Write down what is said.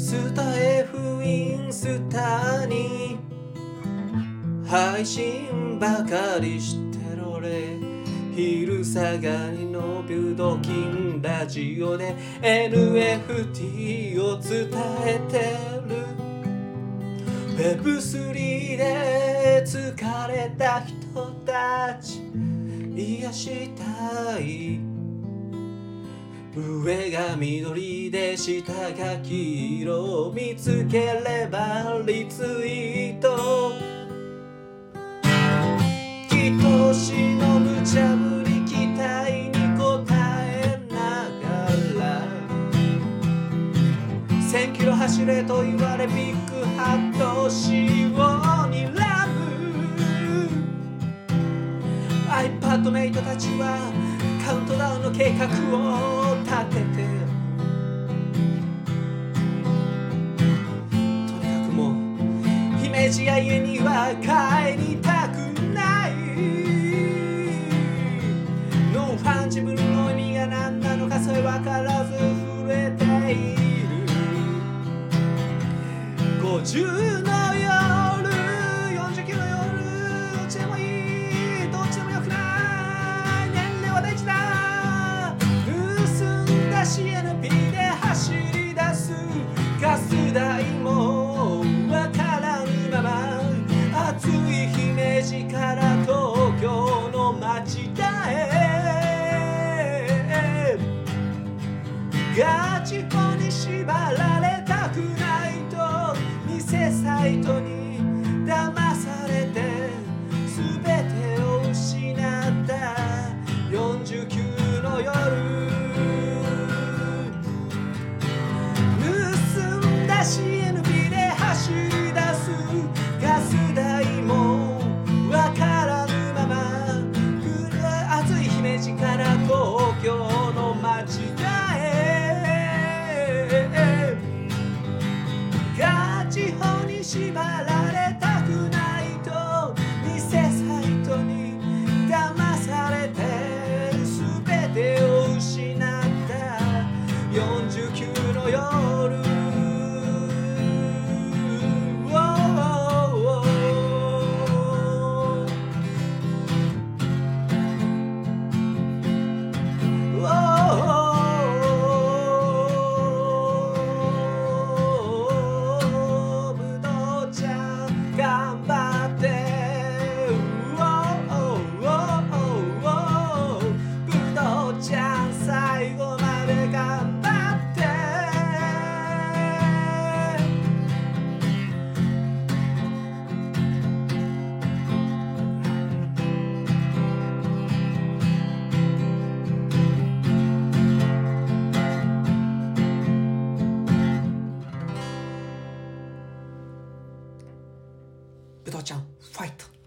スタエフインスタに配信ばかりしてろれ。昼下がりのビュードキンラジオで NFT を伝えてる。Web3 で疲れた人たち癒したい。上が緑で下が黄色見つければリツイート。愛しの無茶ぶり期待に応えながら。1000キロ走れと言われビッグハットしようにラブ。iPad メイトたちはカウントダウンの計画を。う姫路や家には帰りたくないノンファン自分の意味が何なのかそれ分からず震えている。50の夜49の夜どっちでもいいどっちでもよくない。年齢は大事だ。盗んだ CNP で走り出す。ガチホに縛られたくないと偽サイトに騙されて全てを失った49の夜。盗んだしぶどうちゃんファイト。